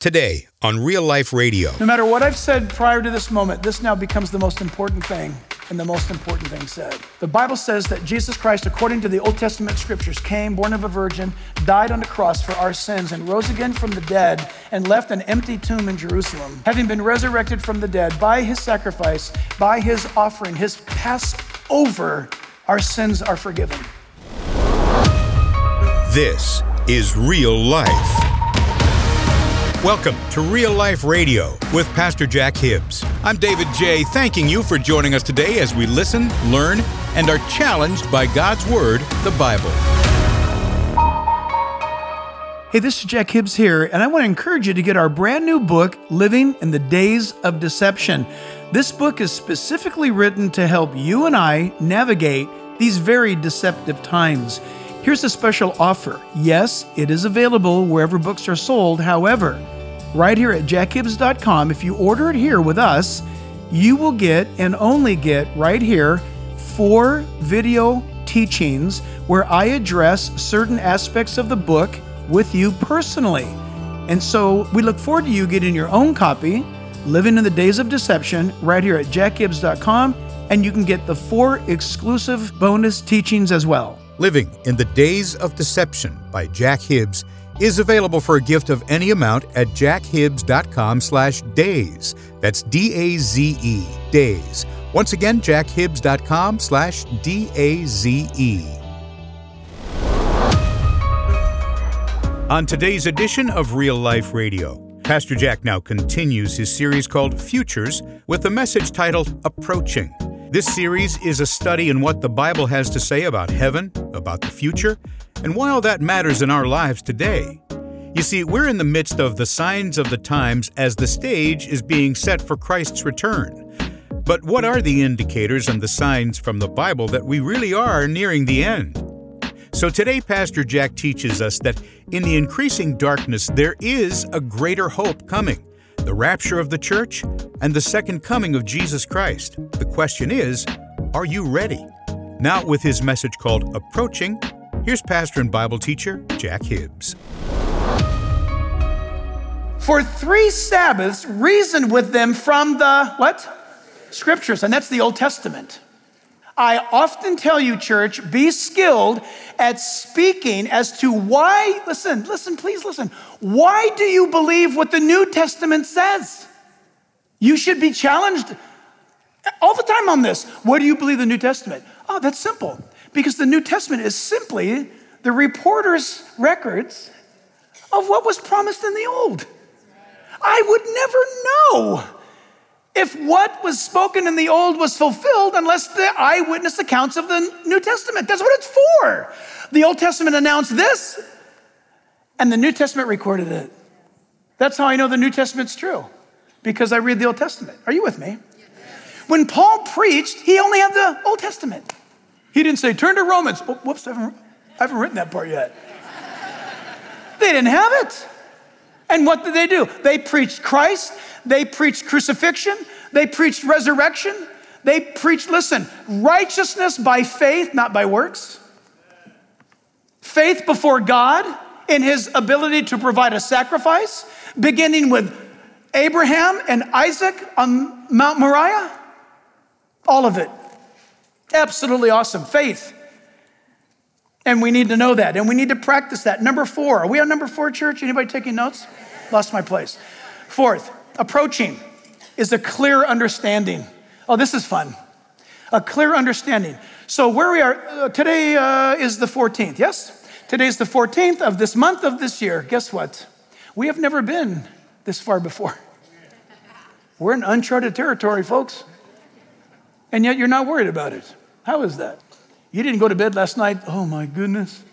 Today on Real Life Radio. No matter what I've said prior to this moment, this now becomes the most important thing and the most important thing said. The Bible says that Jesus Christ, according to the Old Testament scriptures, came, born of a virgin, died on the cross for our sins, and rose again from the dead and left an empty tomb in Jerusalem. Having been resurrected from the dead by his sacrifice, by his offering, his Passover, our sins are forgiven. This is Real Life. Welcome to Real Life Radio with Pastor Jack Hibbs. I'm David J., thanking you for joining us today as we listen, learn, and are challenged by God's Word, the Bible. Hey, this is Jack Hibbs here, and I want to encourage you to get our brand new book, Living in the Days of Deception. This book is specifically written to help you and I navigate these very deceptive times. Here's a special offer. Yes, it is available wherever books are sold. However, right here at jackhibbs.com, if you order it here with us, you will get and only get right here four video teachings where I address certain aspects of the book with you personally. And so we look forward to you getting your own copy, Living in the Days of Deception, right here at jackhibbs.com, and you can get the four exclusive bonus teachings as well. Living in the Days of Deception by Jack Hibbs is available for a gift of any amount at jackhibbs.com slash daze. That's D-A-Z-E, days. Once again, jackhibbs.com slash D-A-Z-E. On today's edition of Real Life Radio, Pastor Jack now continues his series called Futures with the message titled Approaching. This series is a study in what the Bible has to say about heaven, about the future, and while that matters in our lives today. You see, we're in the midst of the signs of the times as the stage is being set for Christ's return. But what are the indicators and the signs from the Bible that we really are nearing the end? So today, Pastor Jack teaches us that in the increasing darkness, there is a greater hope coming the rapture of the church, and the second coming of Jesus Christ. The question is, are you ready? Now, with his message called Approaching, here's pastor and Bible teacher Jack Hibbs. For three Sabbaths, reasoned with them from the what? Scriptures, and that's the Old Testament. I often tell you, church, be skilled at speaking as to why, listen, listen, please listen. Why do you believe what the New Testament says? You should be challenged all the time on this. What do you believe the New Testament? Oh, that's simple. Because the New Testament is simply the reporter's records of what was promised in the Old. I would never know if what was spoken in the old was fulfilled unless the eyewitness accounts of the New Testament. That's what it's for. The Old Testament announced this, and the New Testament recorded it. That's how I know the New Testament's true, because I read the Old Testament. Are you with me? When Paul preached, he only had the Old Testament. He didn't say, turn to Romans. Oh, whoops, I haven't, I haven't written that part yet. they didn't have it. And what did they do? They preached Christ, they preached crucifixion, they preached resurrection, they preached, listen, righteousness by faith, not by works. Faith before God in his ability to provide a sacrifice, beginning with Abraham and Isaac on Mount Moriah. All of it. Absolutely awesome. Faith. And we need to know that, and we need to practice that. Number four, are we on number four, church? Anybody taking notes? Lost my place. Fourth, approaching is a clear understanding. Oh, this is fun. A clear understanding. So, where we are, uh, today uh, is the 14th, yes? Today is the 14th of this month of this year. Guess what? We have never been this far before. We're in uncharted territory, folks. And yet you're not worried about it. How is that? You didn't go to bed last night. Oh my goodness.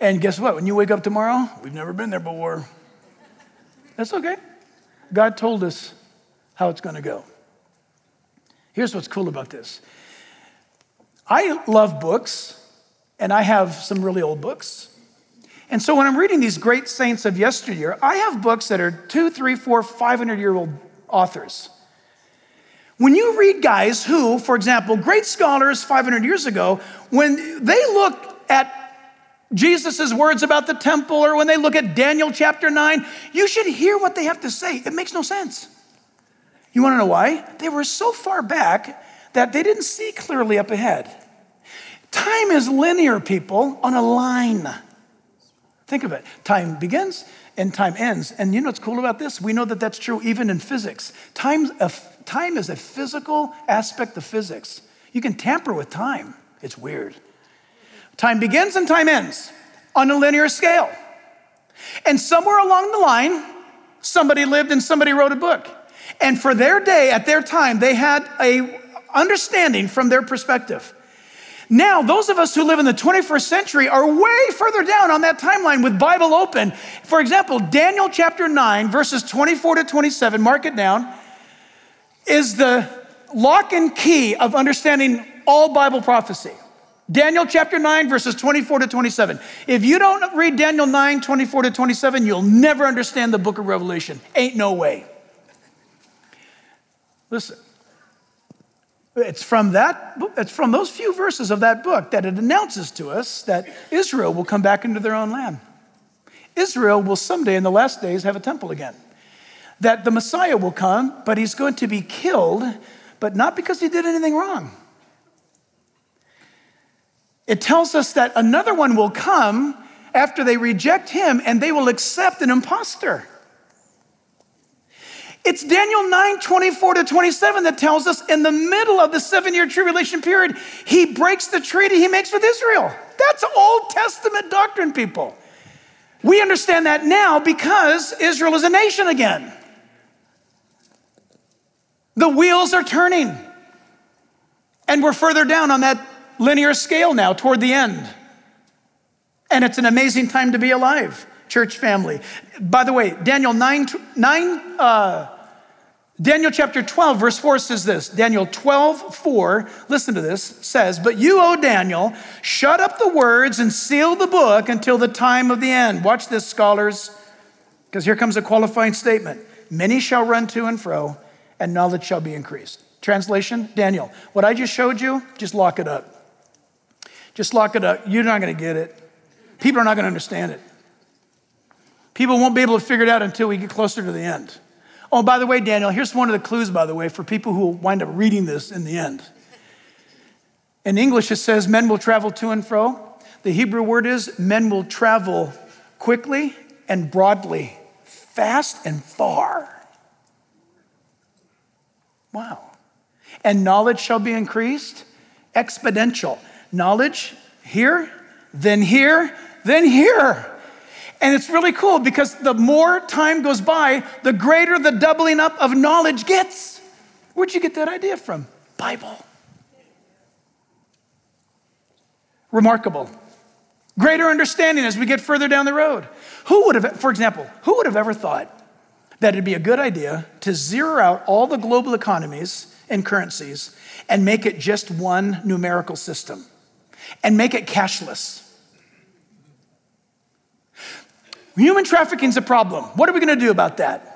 And guess what? When you wake up tomorrow, we've never been there before. That's okay. God told us how it's going to go. Here's what's cool about this I love books, and I have some really old books. And so when I'm reading these great saints of yesteryear, I have books that are two, three, four, five hundred year old authors. When you read guys who, for example, great scholars 500 years ago, when they look at Jesus' words about the temple or when they look at Daniel chapter 9, you should hear what they have to say. It makes no sense. You want to know why? They were so far back that they didn't see clearly up ahead. Time is linear, people, on a line. Think of it. Time begins and time ends. And you know what's cool about this? We know that that's true even in physics. Time, time is a physical aspect of physics. You can tamper with time, it's weird. Time begins and time ends on a linear scale. And somewhere along the line, somebody lived and somebody wrote a book. And for their day, at their time, they had a understanding from their perspective. Now, those of us who live in the 21st century are way further down on that timeline with Bible open. For example, Daniel chapter 9, verses 24 to 27, mark it down, is the lock and key of understanding all Bible prophecy. Daniel chapter 9, verses 24 to 27. If you don't read Daniel 9, 24 to 27, you'll never understand the book of Revelation. Ain't no way. Listen, it's from that, it's from those few verses of that book that it announces to us that Israel will come back into their own land. Israel will someday in the last days have a temple again. That the Messiah will come, but he's going to be killed, but not because he did anything wrong it tells us that another one will come after they reject him and they will accept an impostor. It's Daniel 9, 24 to 27 that tells us in the middle of the seven year tribulation period, he breaks the treaty he makes with Israel. That's Old Testament doctrine, people. We understand that now because Israel is a nation again. The wheels are turning. And we're further down on that linear scale now toward the end. And it's an amazing time to be alive, church family. By the way, Daniel 9, 9 uh, Daniel chapter 12, verse 4 says this Daniel 12, 4, listen to this, says, But you, O Daniel, shut up the words and seal the book until the time of the end. Watch this, scholars, because here comes a qualifying statement. Many shall run to and fro, and knowledge shall be increased. Translation Daniel, what I just showed you, just lock it up. Just lock it up. You're not going to get it. People are not going to understand it. People won't be able to figure it out until we get closer to the end. Oh, by the way, Daniel, here's one of the clues, by the way, for people who will wind up reading this in the end. In English, it says, Men will travel to and fro. The Hebrew word is, Men will travel quickly and broadly, fast and far. Wow. And knowledge shall be increased, exponential knowledge here, then here, then here. And it's really cool because the more time goes by, the greater the doubling up of knowledge gets. Where'd you get that idea from? Bible. Remarkable. Greater understanding as we get further down the road. Who would have, for example, who would have ever thought that it'd be a good idea to zero out all the global economies and currencies and make it just one numerical system? and make it cashless. Human trafficking is a problem. What are we going to do about that?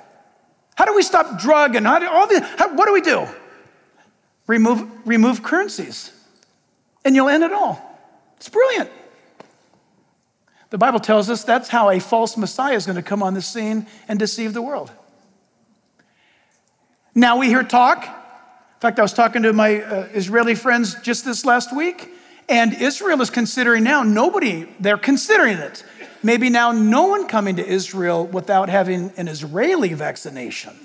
How do we stop drug and do all the, how, what do we do? Remove, remove currencies and you'll end it all. It's brilliant. The Bible tells us that's how a false Messiah is going to come on the scene and deceive the world. Now we hear talk. In fact, I was talking to my uh, Israeli friends just this last week, and Israel is considering now, nobody, they're considering it. Maybe now no one coming to Israel without having an Israeli vaccination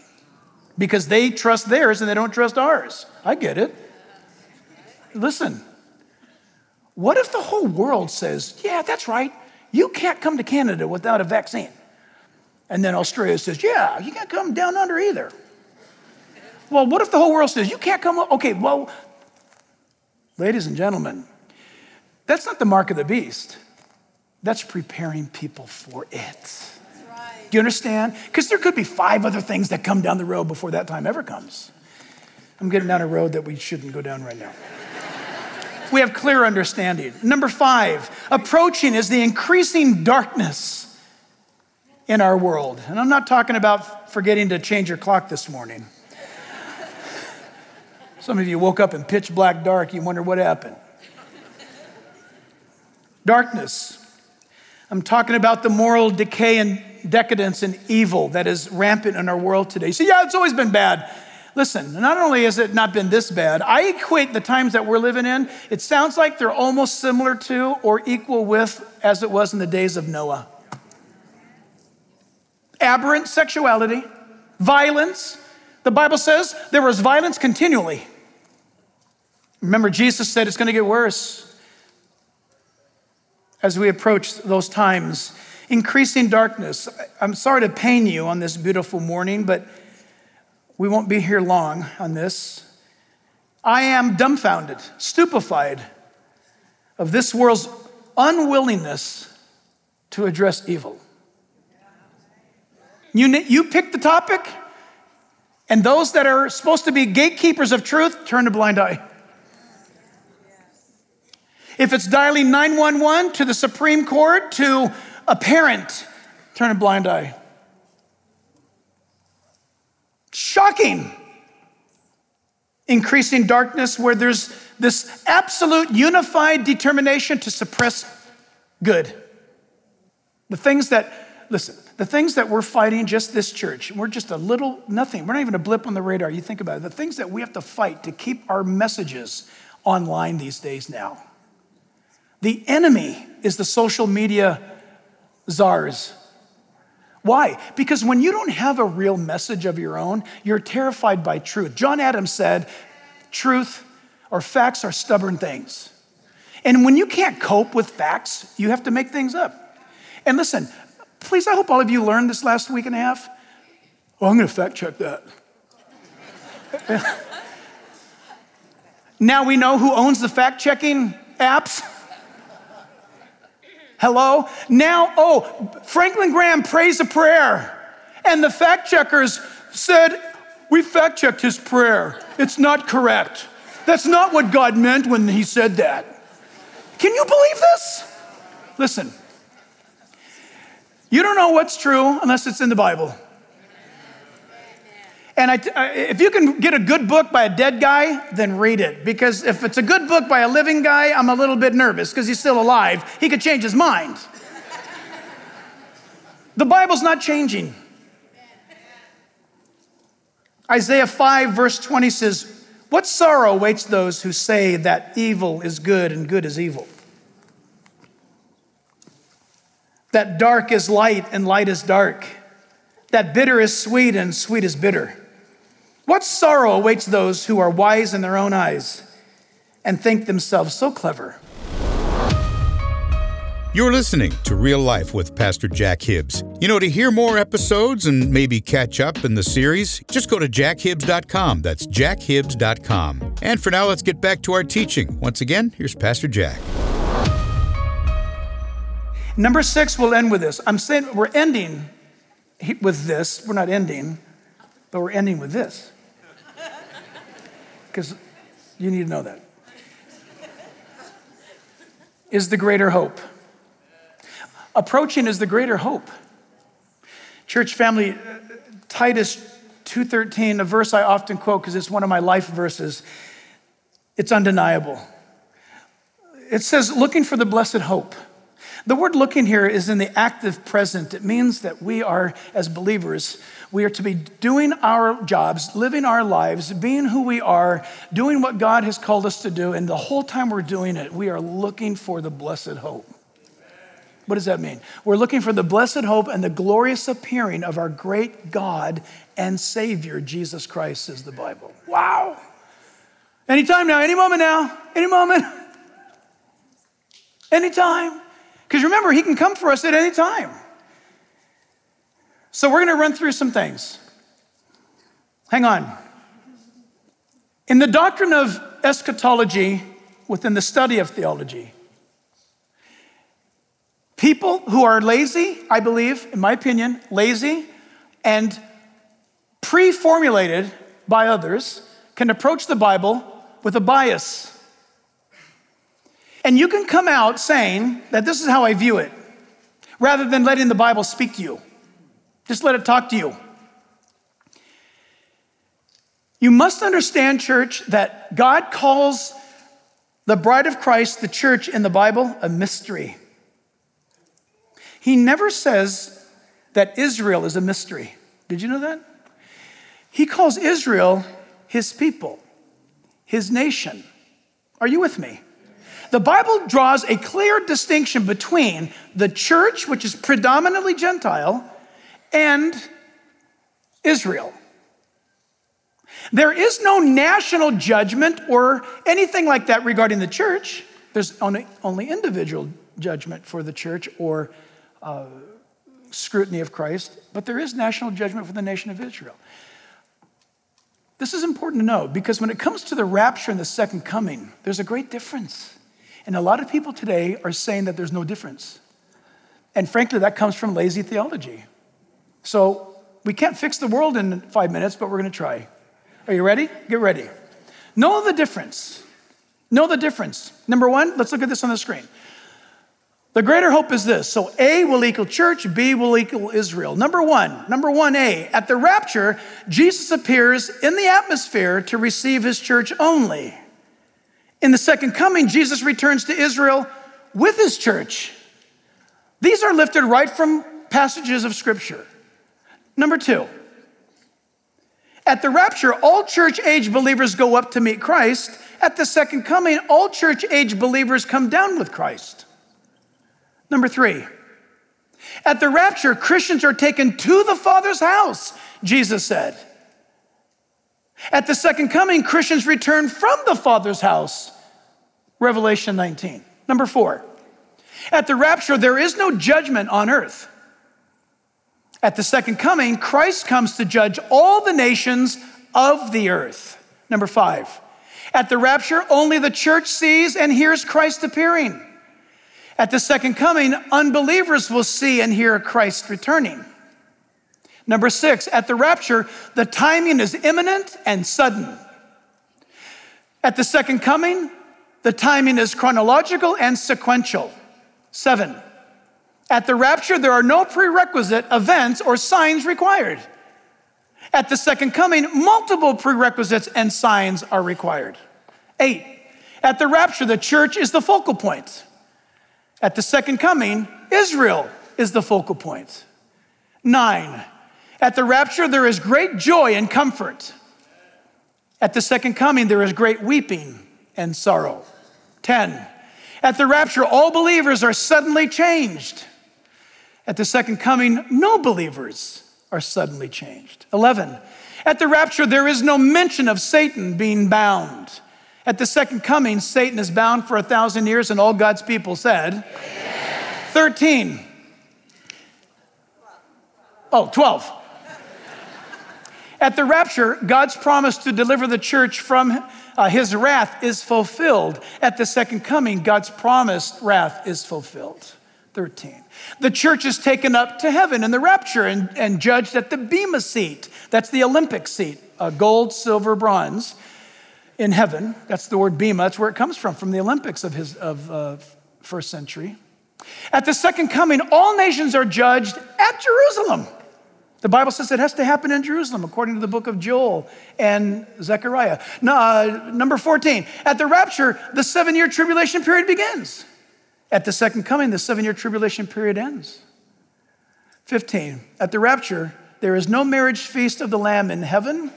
because they trust theirs and they don't trust ours. I get it. Listen, what if the whole world says, yeah, that's right, you can't come to Canada without a vaccine? And then Australia says, yeah, you can't come down under either. Well, what if the whole world says, you can't come? Up? Okay, well, ladies and gentlemen, that's not the mark of the beast. That's preparing people for it. Right. Do you understand? Because there could be five other things that come down the road before that time ever comes. I'm getting down a road that we shouldn't go down right now. We have clear understanding. Number five, approaching is the increasing darkness in our world. And I'm not talking about forgetting to change your clock this morning. Some of you woke up in pitch black dark, you wonder what happened. Darkness. I'm talking about the moral decay and decadence and evil that is rampant in our world today. So, yeah, it's always been bad. Listen, not only has it not been this bad, I equate the times that we're living in, it sounds like they're almost similar to or equal with as it was in the days of Noah. Aberrant sexuality, violence. The Bible says there was violence continually. Remember, Jesus said it's going to get worse as we approach those times. Increasing darkness. I'm sorry to pain you on this beautiful morning, but we won't be here long on this. I am dumbfounded, stupefied of this world's unwillingness to address evil. You, you pick the topic, and those that are supposed to be gatekeepers of truth turn a blind eye. If it's dialing 911 to the Supreme Court, to a parent, turn a blind eye. Shocking. Increasing darkness where there's this absolute unified determination to suppress good. The things that, listen, the things that we're fighting, just this church, we're just a little, nothing. We're not even a blip on the radar. You think about it. The things that we have to fight to keep our messages online these days now. The enemy is the social media czars. Why? Because when you don't have a real message of your own, you're terrified by truth. John Adams said, truth or facts are stubborn things. And when you can't cope with facts, you have to make things up. And listen, please, I hope all of you learned this last week and a half. Oh, I'm going to fact check that. now we know who owns the fact checking apps. Hello? Now, oh, Franklin Graham prays a prayer, and the fact checkers said, We fact checked his prayer. It's not correct. That's not what God meant when he said that. Can you believe this? Listen, you don't know what's true unless it's in the Bible. And I, uh, if you can get a good book by a dead guy, then read it. Because if it's a good book by a living guy, I'm a little bit nervous because he's still alive. He could change his mind. the Bible's not changing. Isaiah 5, verse 20 says, What sorrow awaits those who say that evil is good and good is evil? That dark is light and light is dark. That bitter is sweet and sweet is bitter. What sorrow awaits those who are wise in their own eyes and think themselves so clever? You're listening to Real Life with Pastor Jack Hibbs. You know, to hear more episodes and maybe catch up in the series, just go to jackhibbs.com. That's jackhibbs.com. And for now, let's get back to our teaching. Once again, here's Pastor Jack. Number six, we'll end with this. I'm saying we're ending with this. We're not ending, but we're ending with this because you need to know that. Is the greater hope. Approaching is the greater hope. Church family, uh, Titus 2:13, a verse I often quote because it's one of my life verses. It's undeniable. It says, looking for the blessed hope. The word looking here is in the active present. It means that we are, as believers, we are to be doing our jobs, living our lives, being who we are, doing what God has called us to do. And the whole time we're doing it, we are looking for the blessed hope. What does that mean? We're looking for the blessed hope and the glorious appearing of our great God and Savior, Jesus Christ, says the Bible. Wow. Anytime now, any moment now, any moment, anytime. Because remember, He can come for us at any time. So we're going to run through some things. Hang on. In the doctrine of eschatology, within the study of theology, people who are lazy, I believe, in my opinion, lazy and pre formulated by others, can approach the Bible with a bias. And you can come out saying that this is how I view it, rather than letting the Bible speak to you. Just let it talk to you. You must understand, church, that God calls the bride of Christ, the church in the Bible, a mystery. He never says that Israel is a mystery. Did you know that? He calls Israel his people, his nation. Are you with me? The Bible draws a clear distinction between the church, which is predominantly Gentile, and Israel. There is no national judgment or anything like that regarding the church. There's only, only individual judgment for the church or uh, scrutiny of Christ, but there is national judgment for the nation of Israel. This is important to know because when it comes to the rapture and the second coming, there's a great difference. And a lot of people today are saying that there's no difference. And frankly, that comes from lazy theology. So we can't fix the world in five minutes, but we're going to try. Are you ready? Get ready. Know the difference. Know the difference. Number one, let's look at this on the screen. The greater hope is this. So A will equal church, B will equal Israel. Number one, number one A, at the rapture, Jesus appears in the atmosphere to receive his church only. In the second coming, Jesus returns to Israel with his church. These are lifted right from passages of scripture. Number two, at the rapture, all church age believers go up to meet Christ. At the second coming, all church age believers come down with Christ. Number three, at the rapture, Christians are taken to the Father's house, Jesus said. At the second coming, Christians return from the Father's house, Revelation 19. Number four, at the rapture, there is no judgment on earth. At the second coming, Christ comes to judge all the nations of the earth. Number five, at the rapture, only the church sees and hears Christ appearing. At the second coming, unbelievers will see and hear Christ returning. Number six, at the rapture, the timing is imminent and sudden. At the second coming, the timing is chronological and sequential. Seven, at the rapture, there are no prerequisite events or signs required. At the second coming, multiple prerequisites and signs are required. Eight, at the rapture, the church is the focal point. At the second coming, Israel is the focal point. Nine, at the rapture, there is great joy and comfort. At the second coming, there is great weeping and sorrow. 10. At the rapture, all believers are suddenly changed. At the second coming, no believers are suddenly changed. 11. At the rapture, there is no mention of Satan being bound. At the second coming, Satan is bound for a thousand years, and all God's people said, Amen. 13. Oh, 12. At the rapture, God's promise to deliver the church from uh, his wrath is fulfilled. At the second coming, God's promised wrath is fulfilled. 13. The church is taken up to heaven in the rapture and, and judged at the Bema seat. That's the Olympic seat, uh, gold, silver, bronze in heaven. That's the word Bema. That's where it comes from, from the Olympics of his of uh, first century. At the second coming, all nations are judged at Jerusalem. The Bible says it has to happen in Jerusalem, according to the book of Joel and Zechariah. No, uh, number 14, at the rapture, the seven year tribulation period begins. At the second coming, the seven year tribulation period ends. 15, at the rapture, there is no marriage feast of the Lamb in heaven.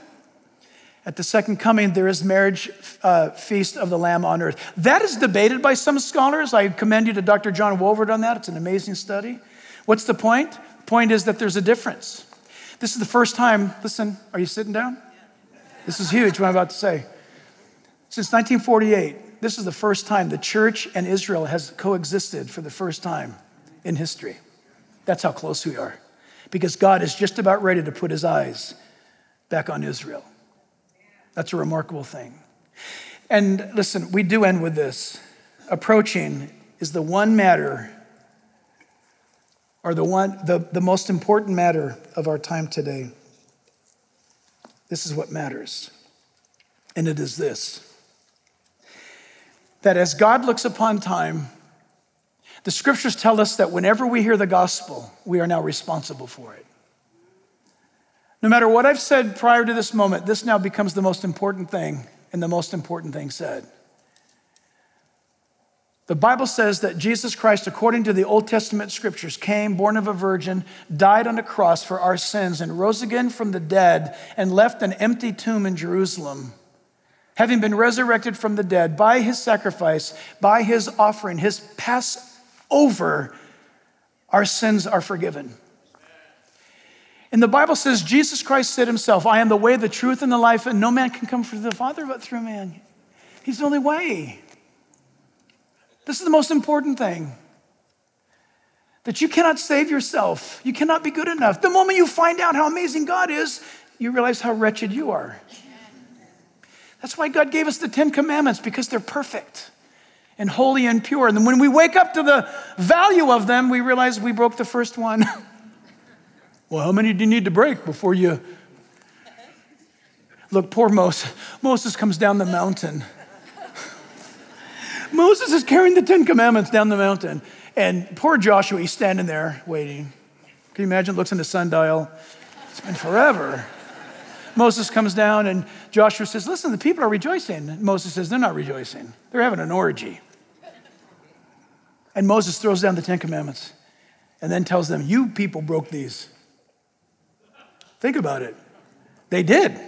At the second coming, there is marriage uh, feast of the Lamb on earth. That is debated by some scholars. I commend you to Dr. John Walvoord on that. It's an amazing study. What's the point? Point is that there's a difference. This is the first time, listen, are you sitting down? This is huge, what I'm about to say. Since 1948, this is the first time the church and Israel has coexisted for the first time in history. That's how close we are. Because God is just about ready to put his eyes back on Israel. That's a remarkable thing. And listen, we do end with this. Approaching is the one matter, or the one, the, the most important matter of our time today. This is what matters. And it is this that as God looks upon time, the scriptures tell us that whenever we hear the gospel, we are now responsible for it. No matter what I've said prior to this moment, this now becomes the most important thing and the most important thing said. The Bible says that Jesus Christ, according to the Old Testament scriptures, came, born of a virgin, died on a cross for our sins, and rose again from the dead and left an empty tomb in Jerusalem. Having been resurrected from the dead by his sacrifice, by his offering, his Passover, our sins are forgiven. And the Bible says Jesus Christ said himself, I am the way, the truth, and the life, and no man can come to the Father but through man. He's the only way. This is the most important thing that you cannot save yourself. You cannot be good enough. The moment you find out how amazing God is, you realize how wretched you are. That's why God gave us the Ten Commandments, because they're perfect and holy and pure. And when we wake up to the value of them, we realize we broke the first one. well, how many do you need to break before you? Look, poor Moses. Moses comes down the mountain. Moses is carrying the Ten Commandments down the mountain. And poor Joshua, he's standing there waiting. Can you imagine? Looks in the sundial. It's been forever. Moses comes down and Joshua says, Listen, the people are rejoicing. And Moses says, They're not rejoicing, they're having an orgy. And Moses throws down the Ten Commandments and then tells them, You people broke these. Think about it. They did.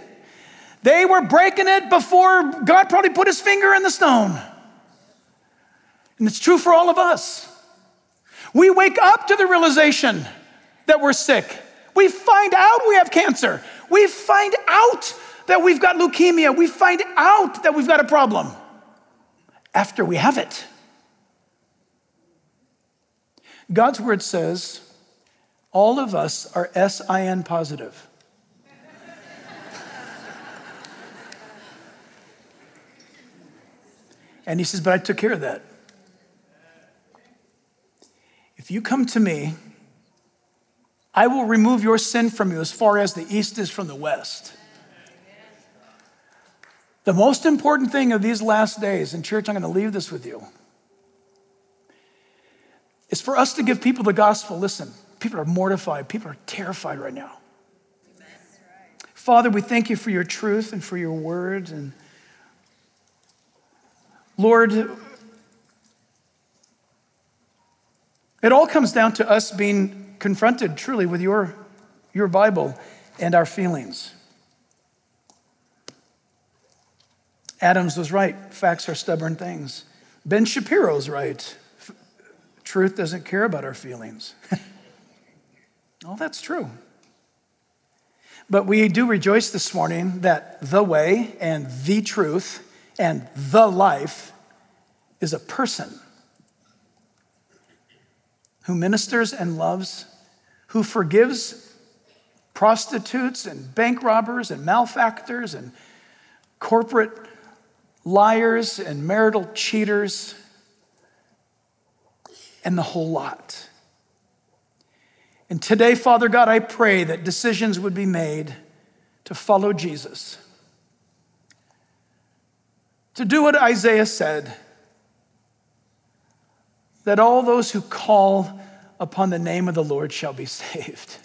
They were breaking it before God probably put his finger in the stone. And it's true for all of us. We wake up to the realization that we're sick. We find out we have cancer. We find out that we've got leukemia. We find out that we've got a problem after we have it. God's word says all of us are SIN positive. and he says, But I took care of that. If you come to me, I will remove your sin from you as far as the east is from the west. The most important thing of these last days, and church, I'm going to leave this with you, is for us to give people the gospel. Listen, people are mortified, people are terrified right now. Father, we thank you for your truth and for your word. And Lord, It all comes down to us being confronted truly with your, your Bible and our feelings. Adams was right. Facts are stubborn things. Ben Shapiro's right. Truth doesn't care about our feelings. oh, that's true. But we do rejoice this morning that the way and the truth and the life is a person who ministers and loves, who forgives prostitutes and bank robbers and malefactors and corporate liars and marital cheaters and the whole lot. And today, Father God, I pray that decisions would be made to follow Jesus, to do what Isaiah said that all those who call upon the name of the Lord shall be saved.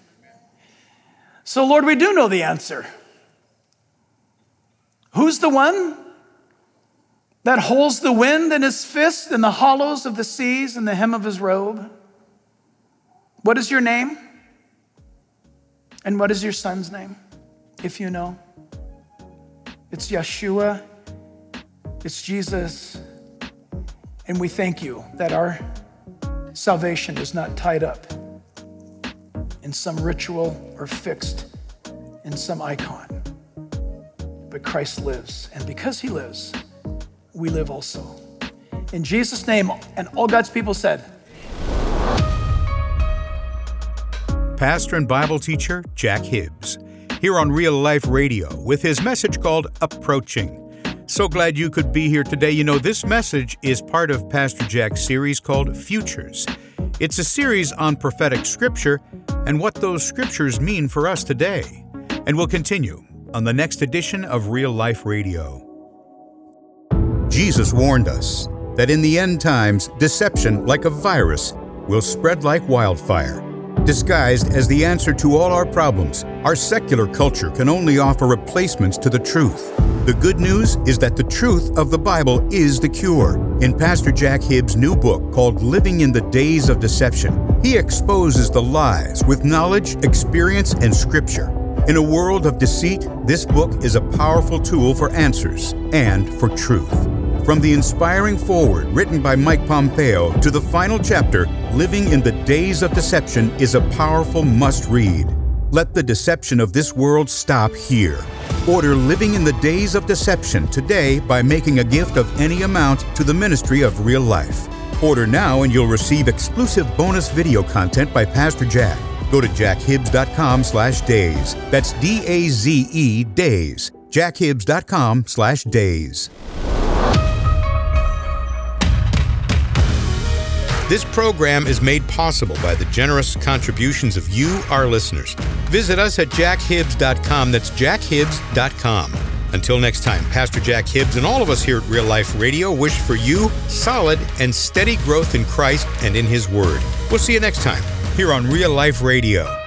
So, Lord, we do know the answer. Who's the one that holds the wind in his fist and the hollows of the seas in the hem of his robe? What is your name? And what is your son's name, if you know? It's Yeshua, it's Jesus. And we thank you that our salvation is not tied up in some ritual or fixed in some icon. But Christ lives. And because he lives, we live also. In Jesus' name, and all God's people said, Pastor and Bible teacher Jack Hibbs, here on Real Life Radio with his message called Approaching. So glad you could be here today. You know, this message is part of Pastor Jack's series called Futures. It's a series on prophetic scripture and what those scriptures mean for us today. And we'll continue on the next edition of Real Life Radio. Jesus warned us that in the end times, deception, like a virus, will spread like wildfire. Disguised as the answer to all our problems, our secular culture can only offer replacements to the truth. The good news is that the truth of the Bible is the cure. In Pastor Jack Hibbs' new book called Living in the Days of Deception, he exposes the lies with knowledge, experience, and scripture. In a world of deceit, this book is a powerful tool for answers and for truth. From the inspiring foreword written by Mike Pompeo to the final chapter, Living in the Days of Deception is a powerful must read. Let the deception of this world stop here. Order Living in the Days of Deception today by making a gift of any amount to the Ministry of Real Life. Order now and you'll receive exclusive bonus video content by Pastor Jack. Go to jackhibbs.com slash daze. That's D-A-Z-E days. jackhibbs.com slash daze. This program is made possible by the generous contributions of you, our listeners. Visit us at jackhibbs.com. That's jackhibbs.com. Until next time, Pastor Jack Hibbs and all of us here at Real Life Radio wish for you solid and steady growth in Christ and in His Word. We'll see you next time here on Real Life Radio.